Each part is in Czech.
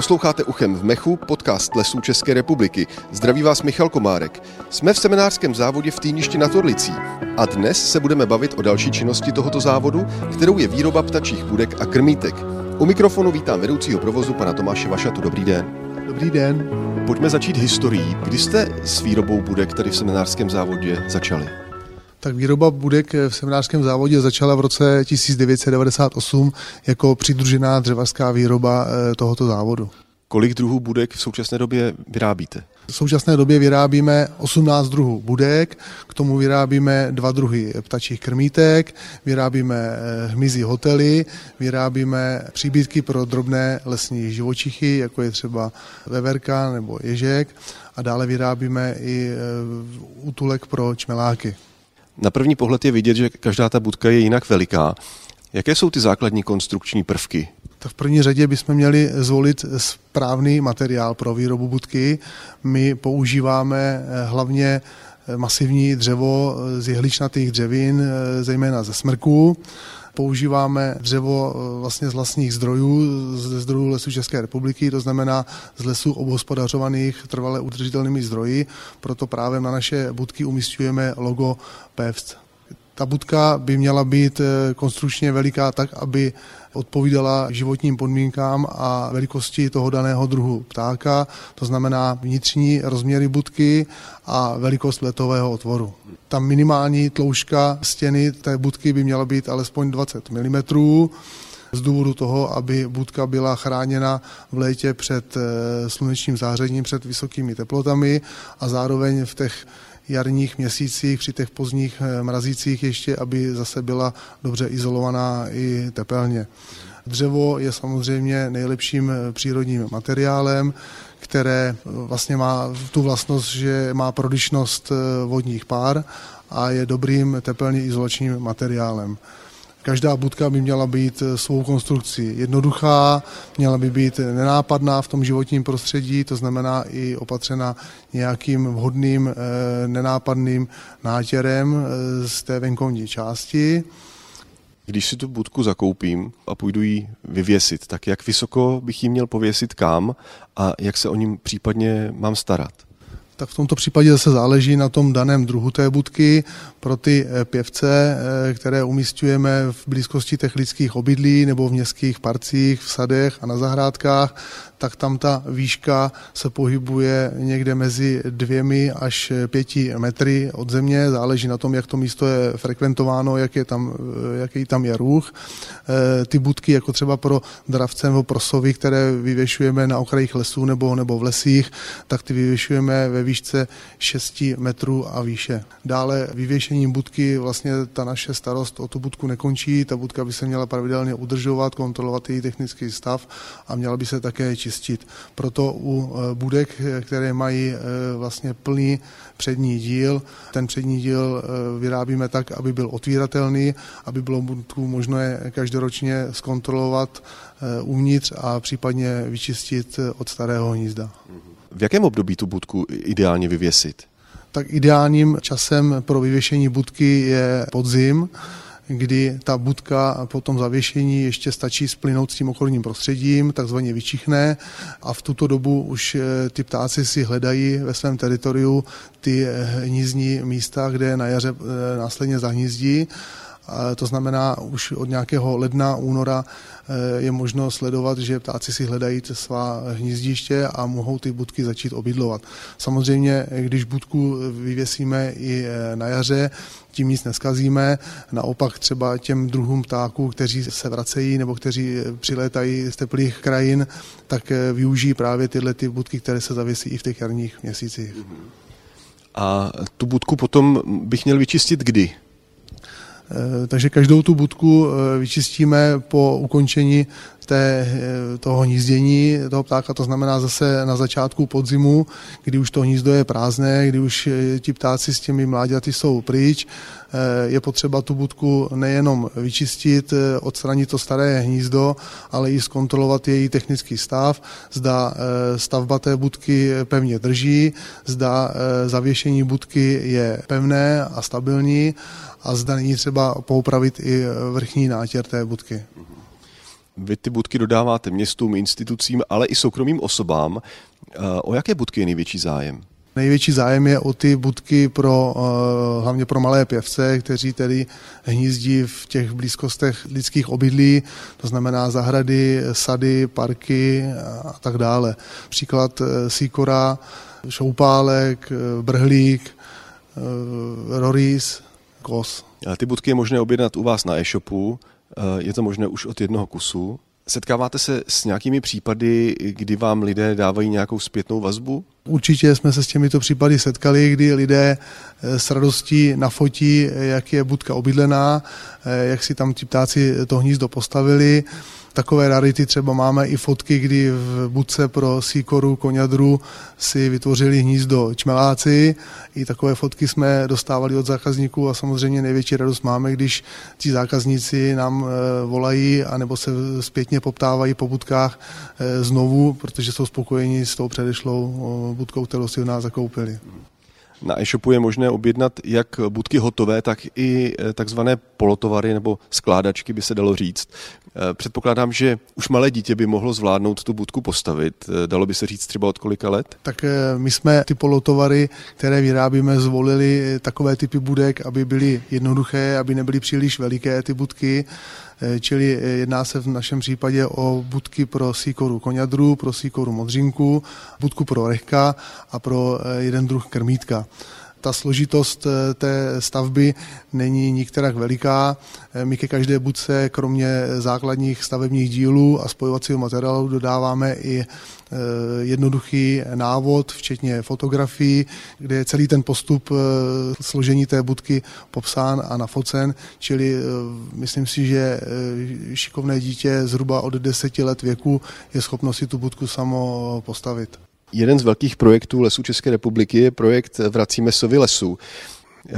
Posloucháte Uchem v Mechu, podcast Lesů České republiky. Zdraví vás Michal Komárek. Jsme v seminářském závodě v Týništi na Torlicí a dnes se budeme bavit o další činnosti tohoto závodu, kterou je výroba ptačích budek a krmítek. U mikrofonu vítám vedoucího provozu pana Tomáše Vašatu. Dobrý den. Dobrý den. Pojďme začít historií. Kdy jste s výrobou budek tady v seminářském závodě začali? Tak výroba budek v seminářském závodě začala v roce 1998 jako přidružená dřevařská výroba eh, tohoto závodu. Kolik druhů budek v současné době vyrábíte? V současné době vyrábíme 18 druhů budek, k tomu vyrábíme dva druhy ptačích krmítek, vyrábíme eh, hmyzí hotely, vyrábíme příbytky pro drobné lesní živočichy, jako je třeba veverka nebo ježek a dále vyrábíme i eh, útulek pro čmeláky. Na první pohled je vidět, že každá ta budka je jinak veliká. Jaké jsou ty základní konstrukční prvky? Tak v první řadě bychom měli zvolit správný materiál pro výrobu budky. My používáme eh, hlavně eh, masivní dřevo z jehličnatých dřevin, eh, zejména ze smrků používáme dřevo eh, vlastně z vlastních zdrojů, ze zdrojů lesů České republiky, to znamená z lesů obhospodařovaných trvale udržitelnými zdroji, proto právě na naše budky umístujeme logo PEVC. Ta budka by měla být eh, konstrukčně veliká tak, aby odpovídala životním podmínkám a velikosti toho daného druhu ptáka, to znamená vnitřní rozměry budky a velikost letového otvoru. Ta minimální tloušťka stěny té budky by měla být alespoň 20 mm, z důvodu toho, aby budka byla chráněna v létě před eh, slunečním zářením, před vysokými teplotami a zároveň v těch jarních měsících, při těch pozdních eh, mrazících ještě, aby zase byla dobře izolovaná i tepelně. Dřevo je samozřejmě nejlepším eh, přírodním materiálem, které eh, vlastně má tu vlastnost, že má prodyšnost vodních pár a je dobrým tepelně izolačním materiálem. Každá budka by měla být eh, svou konstrukcí jednoduchá, měla by být nenápadná v tom životním prostředí, to znamená i opatřena nějakým vhodným eh, nenápadným nátěrem eh, z té venkovní části. Když si tu budku zakoupím a půjdu ji vyvěsit, tak jak vysoko bych ji měl pověsit kam a jak se o ním případně mám starat? Tak v tomto případě zase záleží na tom daném druhu té budky. Pro ty eh, pěvce, eh, které umístujeme v blízkosti těch lidských obydlí nebo v městských parcích, v sadech a na zahrádkách, tak tam ta výška se pohybuje někde mezi dvěmi až pěti metry od země, záleží na tom, jak to místo je frekventováno, jak je tam, jaký tam je. E, ty budky, jako třeba pro dravce nebo pro sovy, které vyvěšujeme na okrajích lesů nebo, nebo v lesích, tak ty vyvěšujeme ve výšce 6 metrů a výše. Dále vyvěšením budky vlastně ta naše starost o tu budku nekončí, ta budka by se měla pravidelně udržovat, kontrolovat její technický stav a měla by se také čistit. Proto u eh, budek, které mají eh, vlastně plný přední díl, ten přední díl vyrábíme tak, aby byl otvíratelný, aby bylo budku možné každoročně zkontrolovat uvnitř a případně vyčistit od starého hnízda. V jakém období tu budku ideálně vyvěsit? Tak ideálním časem pro vyvěšení budky je podzim, kdy ta budka po tom zavěšení ještě stačí splynout s tím okolním prostředím, takzvaně vyčichne a v tuto dobu už eh, ty ptáci si hledají ve svém teritoriu ty hnízdní místa, kde na jaře eh, následně zahnízdí to znamená, už od nějakého ledna, února eh, je možno sledovat, že ptáci si hledají svá hnízdiště a mohou ty budky začít obydlovat. Samozřejmě, když budku vyvěsíme i eh, na jaře, tím nic neskazíme. Naopak třeba těm druhům ptáků, kteří se vracejí nebo kteří eh, přilétají z teplých krajin, tak využijí právě tyhle ty budky, které se zavěsí i v těch jarních měsících. A tu budku potom bych měl vyčistit kdy? Eh, takže každou tu budku eh, vyčistíme po ukončení té, eh, toho hnízdění toho ptáka, to znamená zase na začátku podzimu, kdy už to hnízdo je prázdné, kdy už ti ptáci s těmi mláďaty jsou pryč, je potřeba tu budku nejenom vyčistit, odstranit to staré hnízdo, ale i zkontrolovat její technický stav, zda stavba té budky pevně drží, zda zavěšení budky je pevné a stabilní a zda není třeba poupravit i vrchní nátěr té budky. Vy ty budky dodáváte městům, institucím, ale i soukromým osobám. O jaké budky je největší zájem? Největší zájem je o ty budky pro, eh, hlavně pro malé pěvce, kteří tedy hnízdí v těch blízkostech lidských obydlí, to znamená zahrady, sady, parky a tak dále. Příklad eh, síkora, šoupálek, eh, brhlík, roris, kos. A ty budky je možné objednat u vás na e-shopu, je to možné už od jednoho kusu. Setkáváte se s nějakými případy, kdy vám lidé dávají nějakou zpětnou vazbu? Určitě jsme se s těmito případy setkali, kdy lidé eh, s radostí nafotí, jak je budka obydlená, eh, jak si tam ti ptáci to hnízdo postavili takové rarity třeba máme i fotky, kdy v budce pro síkoru, koňadru si vytvořili hnízdo čmeláci. I takové fotky jsme dostávali od zákazníků a samozřejmě největší radost máme, když ti zákazníci nám eh, volají anebo se zpětně poptávají po budkách eh, znovu, protože jsou spokojeni s tou předešlou eh, budkou, kterou si u nás zakoupili. Na e-shopu je možné objednat jak budky hotové, tak i takzvané polotovary nebo skládačky, by se dalo říct. Eh, předpokládám, že už malé dítě by mohlo zvládnout tu budku postavit. Eh, dalo by se říct třeba od kolika let? Tak my jsme ty polotovary, které vyrábíme, zvolili takové typy budek, aby byly jednoduché, aby nebyly příliš veliké ty budky Eh, čili eh, jedná se v našem případě o budky pro síkoru koňadru, pro síkoru modřinku, budku pro rechka a pro eh, jeden druh krmítka ta složitost té stavby není nikterak veliká. My ke každé budce, kromě základních stavebních dílů a spojovacího materiálu, dodáváme i Eh, jednoduchý návod, včetně fotografií, kde je celý ten postup eh, složení té budky popsán a nafocen, čili eh, myslím si, že šikovné dítě zhruba od deseti let věku je schopno si tu budku samo postavit. Jeden z velkých projektů Lesů České republiky je projekt Vracíme sovy lesů.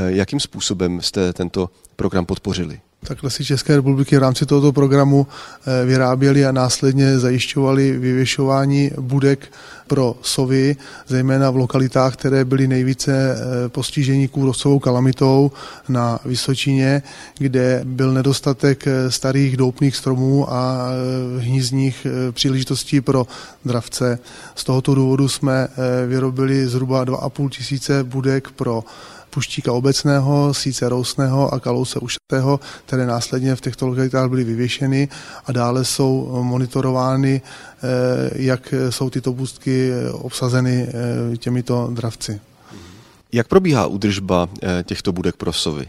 Jakým způsobem jste tento program podpořili? Tak lesy České republiky v rámci tohoto programu eh, vyráběli a následně zajišťovali vyvěšování budek pro sovy, zejména v lokalitách, které byly nejvíce eh, postižení kůrovcovou kalamitou na Vysočině, kde byl nedostatek eh, starých doupných stromů a hnízdních příležitostí pro dravce. Z tohoto důvodu jsme vyrobili zhruba 2,5 tisíce budek pro puštíka obecného, síce rousného a kalouse ušatého, které následně v těchto lokalitách byly vyvěšeny a dále jsou monitorovány, eh, jak jsou tyto pustky obsazeny eh, těmito dravci. Jak probíhá údržba eh, těchto budek pro sovy?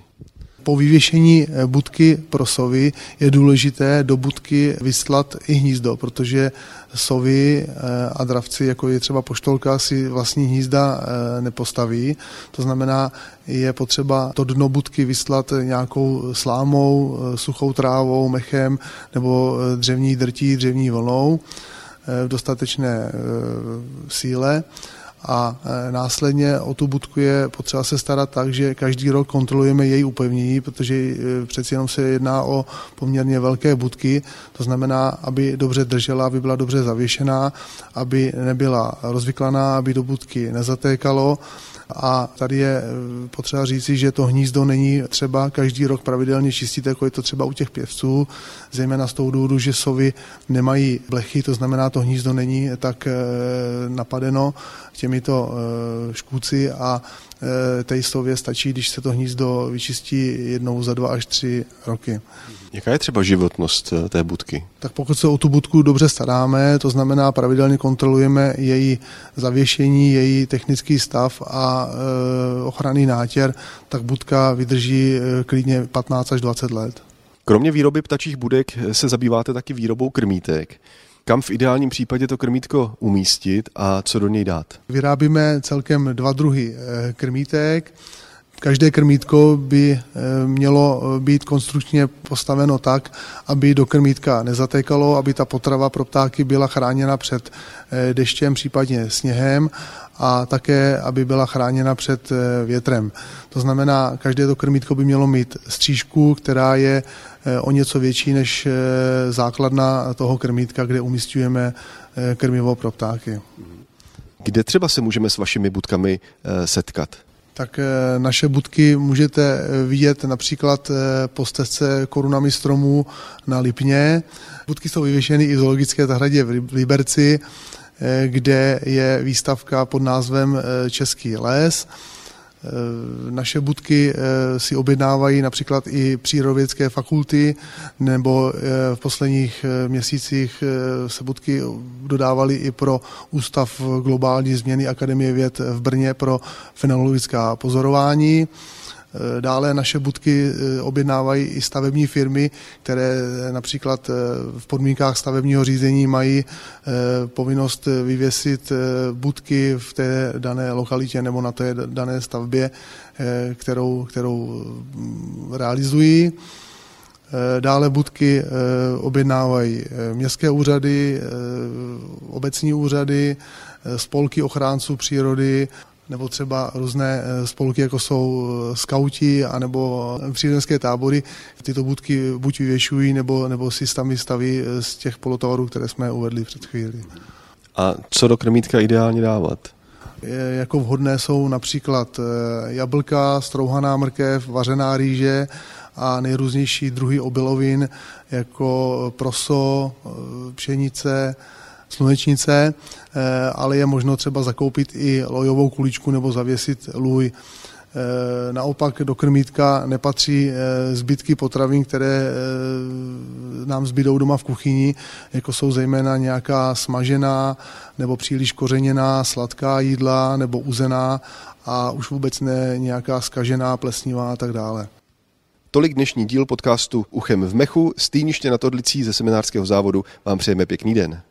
Po vyvěšení eh, budky pro sovy je důležité do budky vyslat i hnízdo, protože sovy eh, a dravci, jako je třeba poštolka, si vlastní hnízda eh, nepostaví. To znamená, je potřeba to dno budky vyslat nějakou slámou, suchou trávou, mechem nebo dřevní drtí, dřevní vlnou v dostatečné síle a e, následně o tu budku je potřeba se starat tak, že každý rok kontrolujeme její upevnění, protože e, přeci jenom se jedná o poměrně velké budky, to znamená, aby dobře držela, aby byla dobře zavěšená, aby nebyla rozvyklaná, aby do budky nezatékalo. A tady je eh, potřeba říci, že to hnízdo není třeba každý rok pravidelně čistit, jako je to třeba u těch pěvců, zejména z toho důvodu, že sovy nemají blechy, to znamená, to hnízdo není tak napadeno těmito eh, škůdci a té sově stačí, když se to hnízdo vyčistí jednou za dva až tři roky. Jaká je třeba životnost eh, té budky? Tak pokud se o tu budku dobře staráme, to znamená pravidelně kontrolujeme její zavěšení, její technický stav a ochranný nátěr, tak budka vydrží klidně 15 až 20 let. Kromě výroby ptačích budek se zabýváte taky výrobou krmítek. Kam v ideálním případě to krmítko umístit a co do něj dát? Vyrábíme celkem dva druhy krmítek. Každé krmítko by eh, mělo eh, být konstrukčně postaveno tak, aby do krmítka nezatékalo, aby ta potrava pro ptáky byla chráněna před eh, deštěm, případně sněhem a také, aby byla chráněna před větrem. To znamená, každé to krmítko by mělo mít střížku, která je o něco větší než základna toho krmítka, kde umístujeme krmivo pro ptáky. Kde třeba se můžeme s vašimi budkami setkat? Tak naše budky můžete vidět například po stezce korunami stromů na Lipně. Budky jsou vyvěšeny i v zoologické zahradě v Liberci, kde je výstavka pod názvem Český les. Eh, naše budky eh, si objednávají například i přírodovědské fakulty, nebo eh, v posledních měsících se budky dodávaly i pro Ústav globální změny Akademie věd v Brně pro fenologická pozorování. Eh, dále naše budky eh, objednávají i stavební firmy, které eh, například v podmínkách stavebního řízení mají povinnost vyvěsit budky v té dané lokalitě nebo na té dané stavbě, kterou, kterou mm, realizují. Dále budky objednávají městské úřady, obecní úřady, spolky ochránců přírody, nebo třeba různé eh, spolky, jako jsou eh, skauti, anebo přírodenské tábory. Tyto budky buď vyvěšují, nebo, nebo si tam staví eh, z těch polotovarů, které jsme uvedli před chvíli. A co do krmítka ideálně dávat? Jako vhodné jsou například jablka, strouhaná mrkev, vařená rýže a nejrůznější druhy obilovin, jako proso, pšenice, slunečnice, eh, ale je možno třeba zakoupit i lojovou kuličku nebo zavěsit lůj. Eh, naopak do krmítka nepatří eh, zbytky potravin, které nám zbydou doma v kuchyni, jako jsou zejména nějaká smažená nebo příliš kořeněná sladká jídla nebo uzená a už vůbec ne nějaká skažená, plesnivá a tak dále. Tolik dnešní díl podcastu Uchem v mechu. Stýniště nad Odlicí ze seminářského závodu vám přejeme pěkný den.